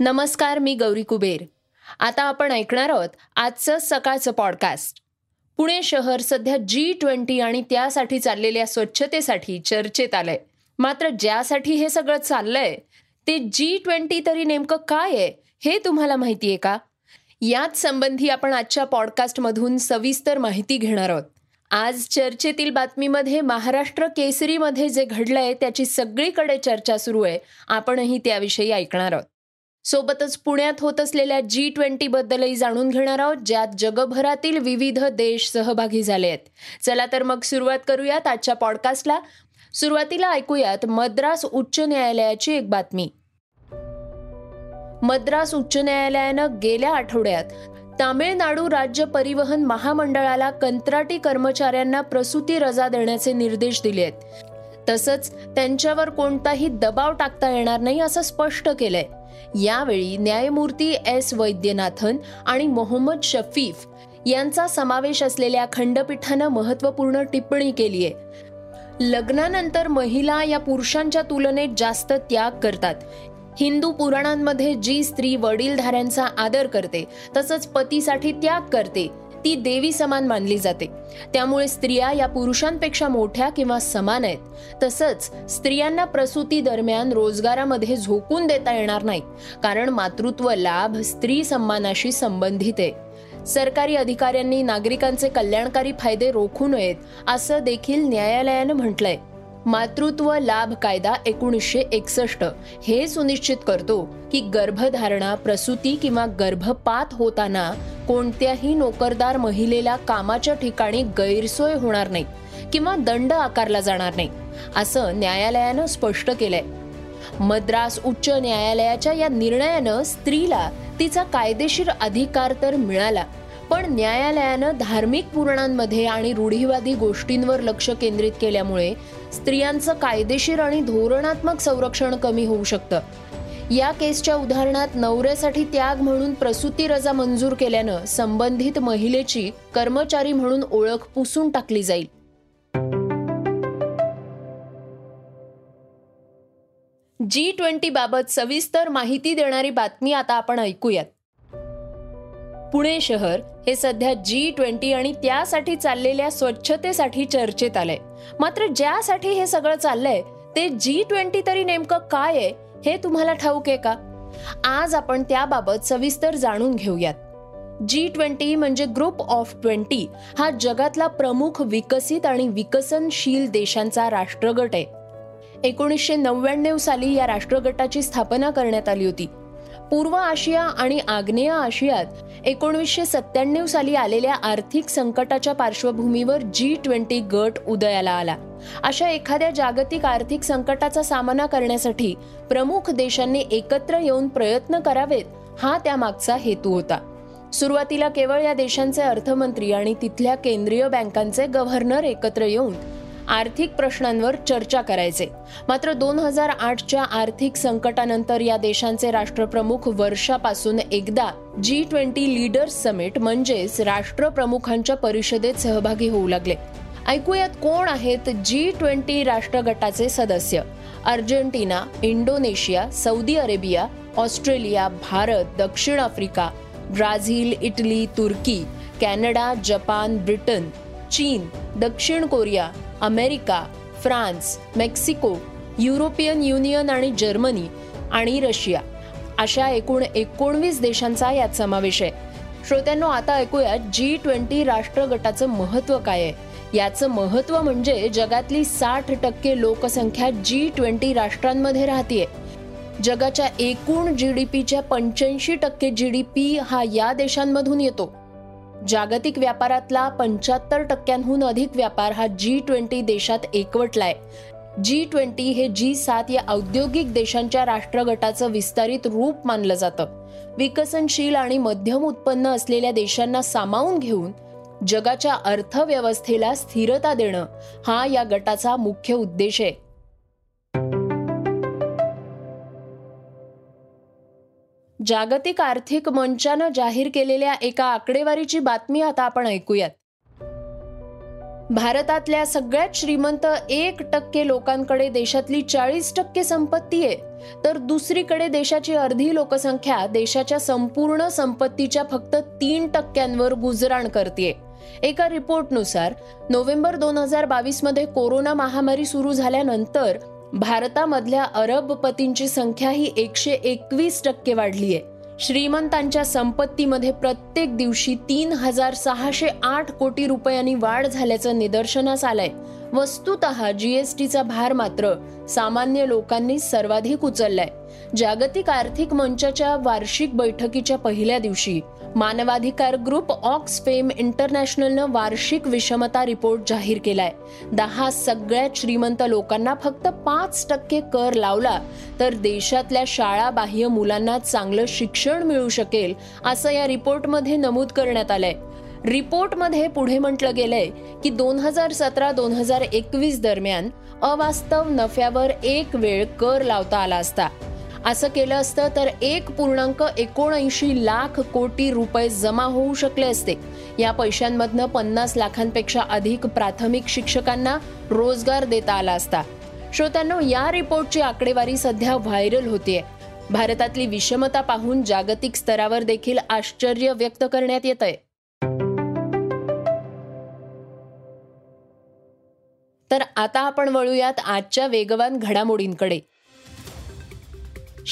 नमस्कार मी गौरी कुबेर. आता आपण ऐकणार आहोत आजचं सकाळचं पॉडकास्ट पुणे शहर सध्या जी ट्वेंटी आणि त्यासाठी चाललेल्या स्वच्छतेसाठी चर्चेत आलंय. मात्र ज्यासाठी हे सगळं चाललंय ते जी ट्वेंटी तरी नेमकं काय आहे हे तुम्हाला माहिती आहे का? याच संबंधी आपण आजच्या पॉडकास्टमधून सविस्तर माहिती घेणार आहोत. आज चर्चेतील बातमीमध्ये महाराष्ट्र केसरीमध्ये जे घडलंय त्याची सगळीकडे चर्चा सुरू आहे. आपणही त्याविषयी ऐकणार आहोत. सोबतच पुण्यात होत असलेल्या जी ट्वेंटी बद्दलही जाणून घेणार आहोत ज्यात जगभरातील विविध देश सहभागी झाले आहेत. चला तर मग सुरुवात करूयात आजच्या पॉडकास्टला सुरुवातीला ऐकूयात मद्रास उच्च न्यायालयाची एक बातमी. मद्रास उच्च न्यायालयानं गेल्या आठवड्यात तामिळनाडू राज्य परिवहन महामंडळाला कंत्राटी कर्मचाऱ्यांना प्रसूती रजा देण्याचे निर्देश दिले आहेत. तसंच त्यांच्यावर कोणताही दबाव टाकता येणार नाही असं स्पष्ट केलंय. यावेळी न्यायमूर्ती एस वैद्यनाथन आणि मोहम्मद शफीफ यांचा समावेश असलेल्या खंडपीठानं महत्त्वपूर्ण टिप्पणी केली आहे लग्नानंतर महिला या पुरुषांच्या तुलनेत जास्त त्याग करतात. हिंदू पुराणांमध्ये जी स्त्री वडीलधाऱ्यांचा आदर करते तसंच पतीसाठी त्याग करते. ती देवी समान मानली जाते. त्यामुळे स्त्रिया या पुरुषांपेक्षा मोठ्या किंवा समान आहेत. तसंच स्त्रियांना प्रसूती दरम्यान रोजगारामध्ये झोकून देता येणार नाही. कारण मातृत्व लाभ स्त्री सन्मानाशी संबंधित आहे. सरकारी अधिकाऱ्यांनी नागरिकांचे कल्याणकारी फायदे रोखू नयेत असं देखील न्यायालयानं म्हटलंय. मातृत्व लाभ कायदा एकोणीसशे एकसष्ट. हे सुनिश्चित करतो की गर्भधारणा प्रसूती किंवा गर्भपात होताना कोणत्याही नोकरदार महिलेला कामाच्या ठिकाणी गैरसोय होणार नाही किंवा दंड आकारला जाणार नाही असं न्यायालयानं स्पष्ट केलंय. मद्रास उच्च न्यायालयाच्या या निर्णयानं स्त्रीला तिचा कायदेशीर अधिकार तर मिळाला पण न्यायालयानं धार्मिक पुराणांमध्ये आणि रूढीवादी गोष्टींवर लक्ष केंद्रित केल्यामुळे स्त्रियांचं कायदेशीर आणि धोरणात्मक संरक्षण कमी होऊ शकतं. या केसच्या उदाहरणात नवऱ्यासाठी त्याग म्हणून प्रसूती रजा मंजूर केल्यानं संबंधित महिलेची कर्मचारी म्हणून ओळख पुसून टाकली जाईल. जी ट्वेंटी बाबत सविस्तर माहिती देणारी बातमी आता आपण ऐकूयात. पुणे शहर हे सध्या जी ट्वेंटी आणि त्यासाठी चाललेल्या स्वच्छतेसाठी चर्चेत आलंय. मात्र ज्यासाठी हे सगळं चाललंय ते जी ट्वेंटी तरी नेमकं काय आहे हे तुम्हाला ठाऊक आहे का? आज आपण त्याबाबत सविस्तर जाणून घेऊयात. जी ट्वेंटी म्हणजे ग्रुप ऑफ ट्वेंटी हा जगातला प्रमुख विकसित आणि विकसनशील देशांचा राष्ट्रगट आहे. एकोणीसशे नव्याण्णव साली या राष्ट्रगटाची स्थापना करण्यात आली होती. पूर्व आशिया आणि आग्नेय आशियात एकोणीसशे सत्त्याण्णव साली आलेल्या आर्थिक संकटाच्या पार्श्वभूमीवर जी ट्वेंटी गट उदयाला आला. अशा एखाद्या जागतिक आर्थिक संकटाचा सामना करण्यासाठी प्रमुख देशांनी एकत्र येऊन प्रयत्न करावेत हा त्यामागचा हेतू होता. सुरुवातीला केवळ या देशांचे अर्थमंत्री आणि तिथल्या केंद्रीय बँकांचे गव्हर्नर एकत्र येऊन आर्थिक प्रश्नांवर चर्चा करायचे. मात्र दोन हजार आठच्या आर्थिक संकटानंतर या देशांचे राष्ट्रप्रमुख वर्षापासून एकदा जी ट्वेंटी लीडर्स समिट म्हणजेच राष्ट्रप्रमुखांच्या परिषदेत सहभागी होऊ लागले. ऐकूयात कोण आहेत जी ट्वेंटी राष्ट्रगटाचे सदस्य? Argentina Indonesia Saudi Arabia Australia Bharat दक्षिण आफ्रिका ब्राझील इटली तुर्की कॅनडा जपान ब्रिटन चीन दक्षिण Korea America France Mexico European Union आणि जर्मनी आणि रशिया अशा एकूण एकोणवीस देशांचा यात समावेश आहे. श्रोत्यांनो आता ऐकूया जी ट्वेंटी राष्ट्रगटाचं महत्त्व महत्त्व काय आहे? याचं महत्त्व म्हणजे जगातली साठ टक्के लोकसंख्या जी ट्वेंटी राष्ट्रांमध्ये राहतीये. जगाच्या एकूण जी डी पीच्या पंच्याऐंशी टक्के जी डी पी हा या देशांमधून येतो. जागतिक व्यापारातला पंच्याहत्तर टक्क्यांहून अधिक व्यापार हा जी ट्वेंटी देशात एकवटलाय. जी ट्वेंटी हे जी सात या औद्योगिक देशांच्या राष्ट्रगटाचं विस्तारित रूप मानलं जातं. विकसनशील आणि मध्यम उत्पन्न असलेल्या देशांना सामावून घेऊन जगाच्या अर्थव्यवस्थेला स्थिरता देणं हा या गटाचा मुख्य उद्देश आहे. जागतिक आर्थिक मंचानं जाहीर केलेल्या एका आकडेवारीची बातमी आता आपण ऐकूयात. भारतातल्या सगळ्यात श्रीमंत एक टक्के लोकांकडे देशातली चाळीस टक्के संपत्ती आहे. तर दुसरीकडे देशाची अर्धी लोकसंख्या देशाच्या संपूर्ण संपत्तीच्या फक्त तीन टक्क्यांवर गुजराण करते एका रिपोर्टनुसार नोव्हेंबर दोन हजार बावीसमध्ये कोरोना महामारी सुरू झाल्यानंतर भारतामधल्या अरबपतींची संख्या ही एकशे एकवीस टक्के वाढली आहे श्रीमंतांच्या संपत्तीमध्ये प्रत्येक दिवशी तीन हजार सहाशे आठ कोटी रुपयांनी वाढ झाल्याचं निदर्शनास आलंय. वस्तुत जीएसटीचा भार मात्र सामान्य लोकांनी सर्वाधिक उचललाय. जागतिक आर्थिक मंचाच्या वार्षिक बैठकीच्या पहिल्या दिवशी मानवाधिकार ग्रुप ऑक्सफेम इंटरनॅशनलनं वार्षिक विषमता रिपोर्ट जाहीर केलाय. दहा सगळ्यात श्रीमंत लोकांना फक्त पाच टक्के कर लावला तर देशातल्या शाळा बाह्य मुलांना चांगलं शिक्षण मिळू शकेल असं या रिपोर्टमध्ये नमूद करण्यात आलंय. रिपोर्टमध्ये पुढे म्हटलं गेलंय की दोन हजार सतरा दोन हजार एकवीस दरम्यान अवास्तव नफ्यावर एक वेळ कर लावता आला असता. असं केलं असतं तर एक पूर्णांक एकोणऐंशी लाख कोटी रुपये जमा होऊ शकले असते. या पैशांमधनं पन्नास लाखांपेक्षा अधिक प्राथमिक शिक्षकांना रोजगार देता आला असता. श्रोत्यांनो या रिपोर्टची आकडेवारी सध्या व्हायरल होतीये. भारतातली विषमता पाहून जागतिक स्तरावर देखील आश्चर्य व्यक्त करण्यात येत आहे तर आता आपण वळूयात आजच्या वेगवान घडामोडींकडे.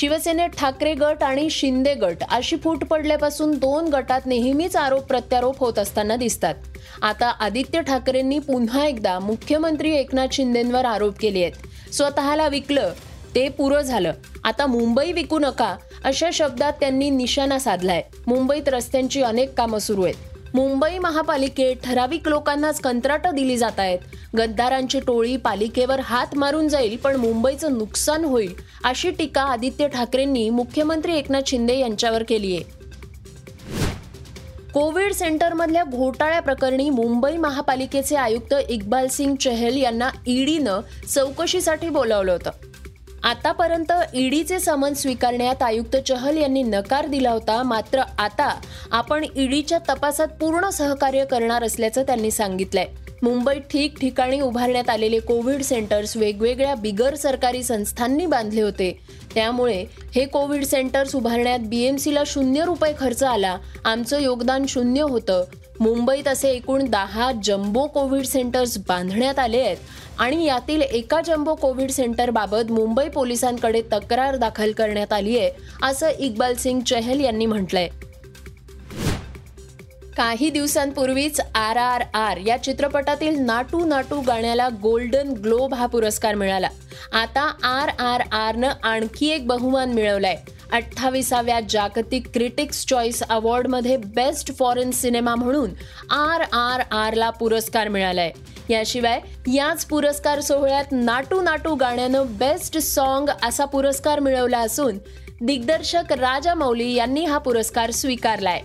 शिवसेनेत ठाकरे गट आणि शिंदे गट अशी फूट पडल्यापासून दोन गटात नेहमीच आरोप प्रत्यारोप होत असताना दिसतात. आता आदित्य ठाकरेंनी पुन्हा एकदा मुख्यमंत्री एकनाथ शिंदेंवर आरोप केले आहेत. स्वतःला विकलं ते पुरं झालं. आता मुंबई विकू नका अशा शब्दात त्यांनी निशाणा साधलाय. मुंबईत रस्त्यांची अनेक कामं सुरू आहेत. मुंबई महापालिकेत ठराविक लोकांनाच कंत्राटं दिली जात आहेत. गद्दारांची टोळी पालिकेवर हात मारून जाईल पण मुंबईचं नुकसान होईल अशी टीका आदित्य ठाकरेंनी मुख्यमंत्री एकनाथ शिंदे यांच्यावर केली आहे. कोविड सेंटरमधल्या घोटाळ्या प्रकरणी मुंबई महापालिकेचे आयुक्त इक्बाल सिंग चहल यांना ईडीनं चौकशीसाठी बोलावलं होतं. आतापर्यंत ईडीचे समन स्वीकारण्यात आयुक्त चहल यांनी नकार दिला होता. मात्र आता आपण ईडीच्या तपासात पूर्ण सहकार्य करणार असल्याचं त्यांनी सांगितलंय. मुंबईत ठिकठिकाणी उभारण्यात आलेले कोविड सेंटर्स वेगवेगळ्या बिगर सरकारी संस्थांनी बांधले होते. त्यामुळे हे कोविड सेंटर्स उभारण्यात बीएमसीला शून्य रुपये खर्च आला. आमचं योगदान शून्य होतं. मुंबईत असे एकूण दहा जम्बो कोविड सेंटर्स बांधण्यात आले आहेत. आणि यातील एका जम्बो कोविड सेंटरबाबत मुंबई पोलिसांकडे तक्रार दाखल करण्यात आली आहे असं इक्बाल सिंग चहल यांनी म्हटलंय. काही दिवसांपूर्वीच आर आर आर या चित्रपटातील नाटू नाटू गाण्याला गोल्डन ग्लोब हा पुरस्कार मिळाला. आता आर आर आरनं आणखी एक बहुमान मिळवलाय. अठ्ठावीसाव्या जागतिक क्रिटिक्स चॉईस अवॉर्डमध्ये बेस्ट फॉरेन सिनेमा म्हणून आर आर आरला पुरस्कार मिळालाय. याशिवाय याच पुरस्कार सोहळ्यात नाटू नाटू गाण्यानं बेस्ट सॉन्ग असा पुरस्कार मिळवला असून दिग्दर्शक राजा मौली यांनी हा पुरस्कार स्वीकारलाय.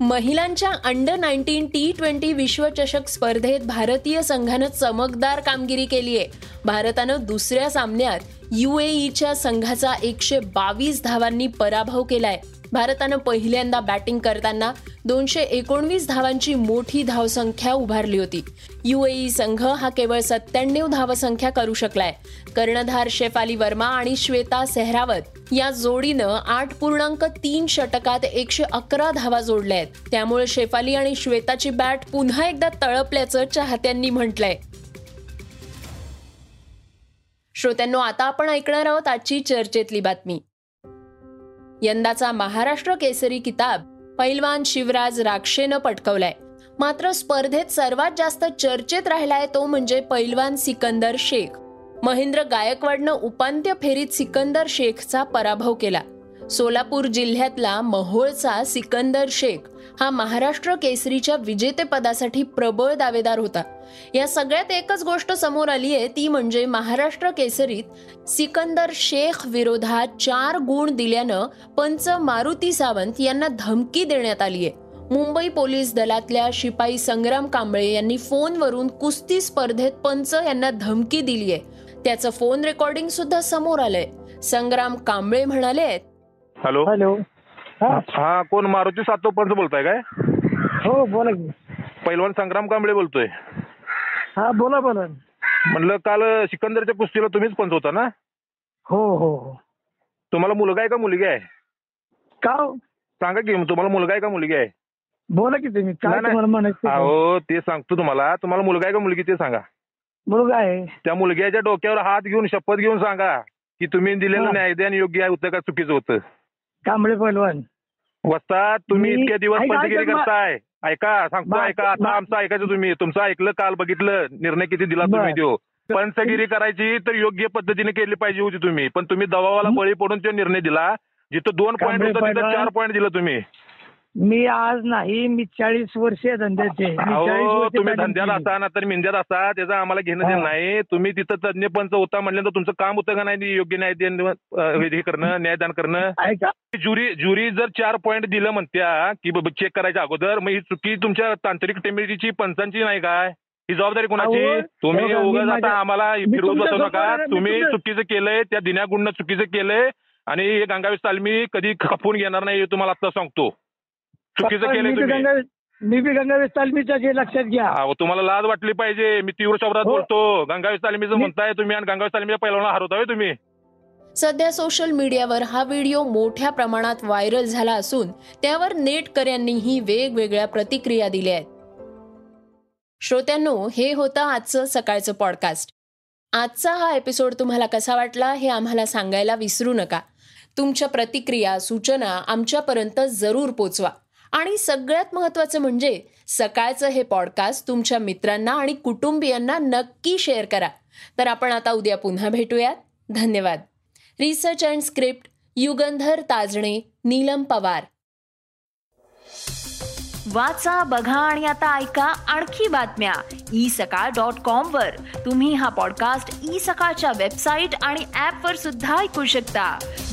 महिलांच्या अंडर नाईन्टीन टी ट्वेंटी विश्वचषक स्पर्धेत भारतीय संघानं चमकदार कामगिरी केली आहे. भारतानं दुसऱ्या सामन्यात युएईच्या संघाचा एकशे बावीस धावांनी पराभव केलाय. भारतानं पहिल्यांदा बॅटिंग करताना दोनशे एकोणवीस धावांची मोठी धावसंख्या उभारली होती. युएई संघ हा केवळ सत्त्याण्णव धावसंख्या करू शकलाय. कर्णधार शेफाली वर्मा आणि श्वेता सेहरावत या जोडीनं आठ पूर्णांक तीन षटकात एकशे अकरा धावा जोडल्या आहेत त्यामुळे शेफाली आणि श्वेताची बॅट पुन्हा एकदा तळपल्याचं चाहत्यांनी म्हटलंय. श्रोत्यांनो आता आपण ऐकणार आहोत आजची चर्चेतली बातमी. यंदाचा महाराष्ट्र केसरी किताब पैलवान शिवराज राक्षेनं पटकवलाय. मात्र स्पर्धेत सर्वात जास्त चर्चेत राहिलाय तो म्हणजे पैलवान सिकंदर शेख. महेंद्र गायकवाडनं उपांत्य फेरीत सिकंदर शेखचा पराभव केला. सोलापूर जिल्ह्यातला महोळचा सिकंदर शेख हा महाराष्ट्र केसरीच्या विजेतेपदासाठी प्रबळ दावेदार होता. या सगळ्यात एकच गोष्ट समोर आली आहे ती म्हणजे महाराष्ट्र केसरीत सिकंदर शेख विरोधात चार गुण दिल्यानं पंच मारुती सावंत यांना धमकी देण्यात आली आहे मुंबई पोलीस दलातल्या शिपाई संग्राम कांबळे यांनी फोनवरून कुस्ती स्पर्धेत पंच यांना धमकी दिली आहे त्याचं फोन रेकॉर्डिंग सुद्धा समोर आलंय. संग्राम कांबळे म्हणाले हॅलो. हॅलो. हा. हा कोण मारुती सातो पंच बोलताय काय? हो बोला की. पैलवान संग्राम कांबळे बोलतोय. हा बोला बोला. म्हणलं काल सिकंदरच्या कुस्तीला तुम्हीच पंच होता ना? हो हो हो. तुम्हाला मुलगा आहे का मुलगी आहे? का? हो? सांगा की तुम्हाला मुलगा आहे का मुलगी आहे? बोला की तुम्ही काय नाही, नाही. तुम्हाला म्हणायचं? अहो ते सांगतो तुम्हाला. तुम्हाला मुलगा आहे का मुलगी ते सांगा. मुलगा आहे त्या मुलग्याच्या डोक्यावर हात घेऊन शपथ घेऊन सांगा की तुम्ही दिलेलं हा. न्यायदान योग्य आहे होतं का चुकीचं होतं. कांबळे पैलवान वस्तात तुम्ही मी- इतके दिवस ऐका, पंचगिरी मा- करताय. ऐका सांगतो मा- ऐका आता मा- आमचं ऐकायचं तुम्ही. तुमचं ऐकलं काल बघितलं निर्णय किती दिला बर. तुम्ही देऊ पंचगिरी करायची तर योग्य पद्धतीने केली पाहिजे होती तुम्ही. पण तुम्ही दबावाला हं? बळी पडून तो निर्णय दिला. जिथं दोन पॉईंट कांबळे होतं तिथं. चार पॉईंट दिलं तुम्ही. मी आज नाही मी चाळीस वर्ष धंद्याचे. मी 40 अहो वर्ष तुम्ही केली. असा ना तर मिंद्यात असा त्याचं आम्हाला घेणं हा. देणं नाही. तुम्ही तिथं तज्ञ पंच होता म्हणल्यानंतर तुमचं काम होतं का नाही? योग्य न्याय देणं, अं, हे करणं न्यायदान करणं? ऐका. ज्युरी ज्युरी जर चार पॉईंट दिलं म्हणत्या की बाबा चेक करायच्या अगोदर मग ही चुकी तुमच्या तांत्रिक टेंबरीची पंचांची नाही काय ही जबाबदारी कोणाची? अहो, तुम्ही बघा, मी उगाच आता माझ्या- आम्हाला मी फिरवत तुमच्या बसू नका. मी तुम्ही तुमच्या- चुकीचं केलंय त्या दिन्यागुंड चुकीचं केलंय आणि हे गंगावीस तालमी कधी खपून घेणार नाही हे तुम्हाला आता सांगतो. चुकीचं केलंय मी बी तुम्ही. गंगा मी बी गंगावेश तालमीच्या जे लक्षात घ्या. तुम्हाला लाज वाटली पाहिजे. मी तीव्र शब्दात हो. बोलतो. गंगावीस तालमीचं म्हणताय तुम्ही आणि गंगावीस तालमीच्या पहिला हरवताय तुम्ही. सध्या सोशल मीडियावर हा व्हिडिओ मोठ्या प्रमाणात व्हायरल झाला असून त्यावर नेटकऱ्यांनीही वेगवेगळ्या प्रतिक्रिया दिल्या आहेत. श्रोत्यांनो हे होतं आजचं सकाळचं पॉडकास्ट आजचा हा एपिसोड तुम्हाला कसा वाटला हे आम्हाला सांगायला विसरू नका. तुमच्या प्रतिक्रिया सूचना आमच्यापर्यंत जरूर पोचवा. आणि सगळ्यात महत्त्वाचं म्हणजे सकाळचं हे पॉडकास्ट तुमच्या मित्रांना आणि कुटुंबियांना नक्की शेअर करा. तर आपण आता उद्या पुन्हा भेटूयात. धन्यवाद. Research and script Yugandhar Tajane Neelam Pawar. वाचा बघा आणि आता ऐका आणखी बातम्या. ई सकाळ डॉट कॉम वर. तुम्ही हा पॉडकास्ट ई सकाळच्या वेबसाईट आणि ऍप वर सुद्धा ऐकू शकता.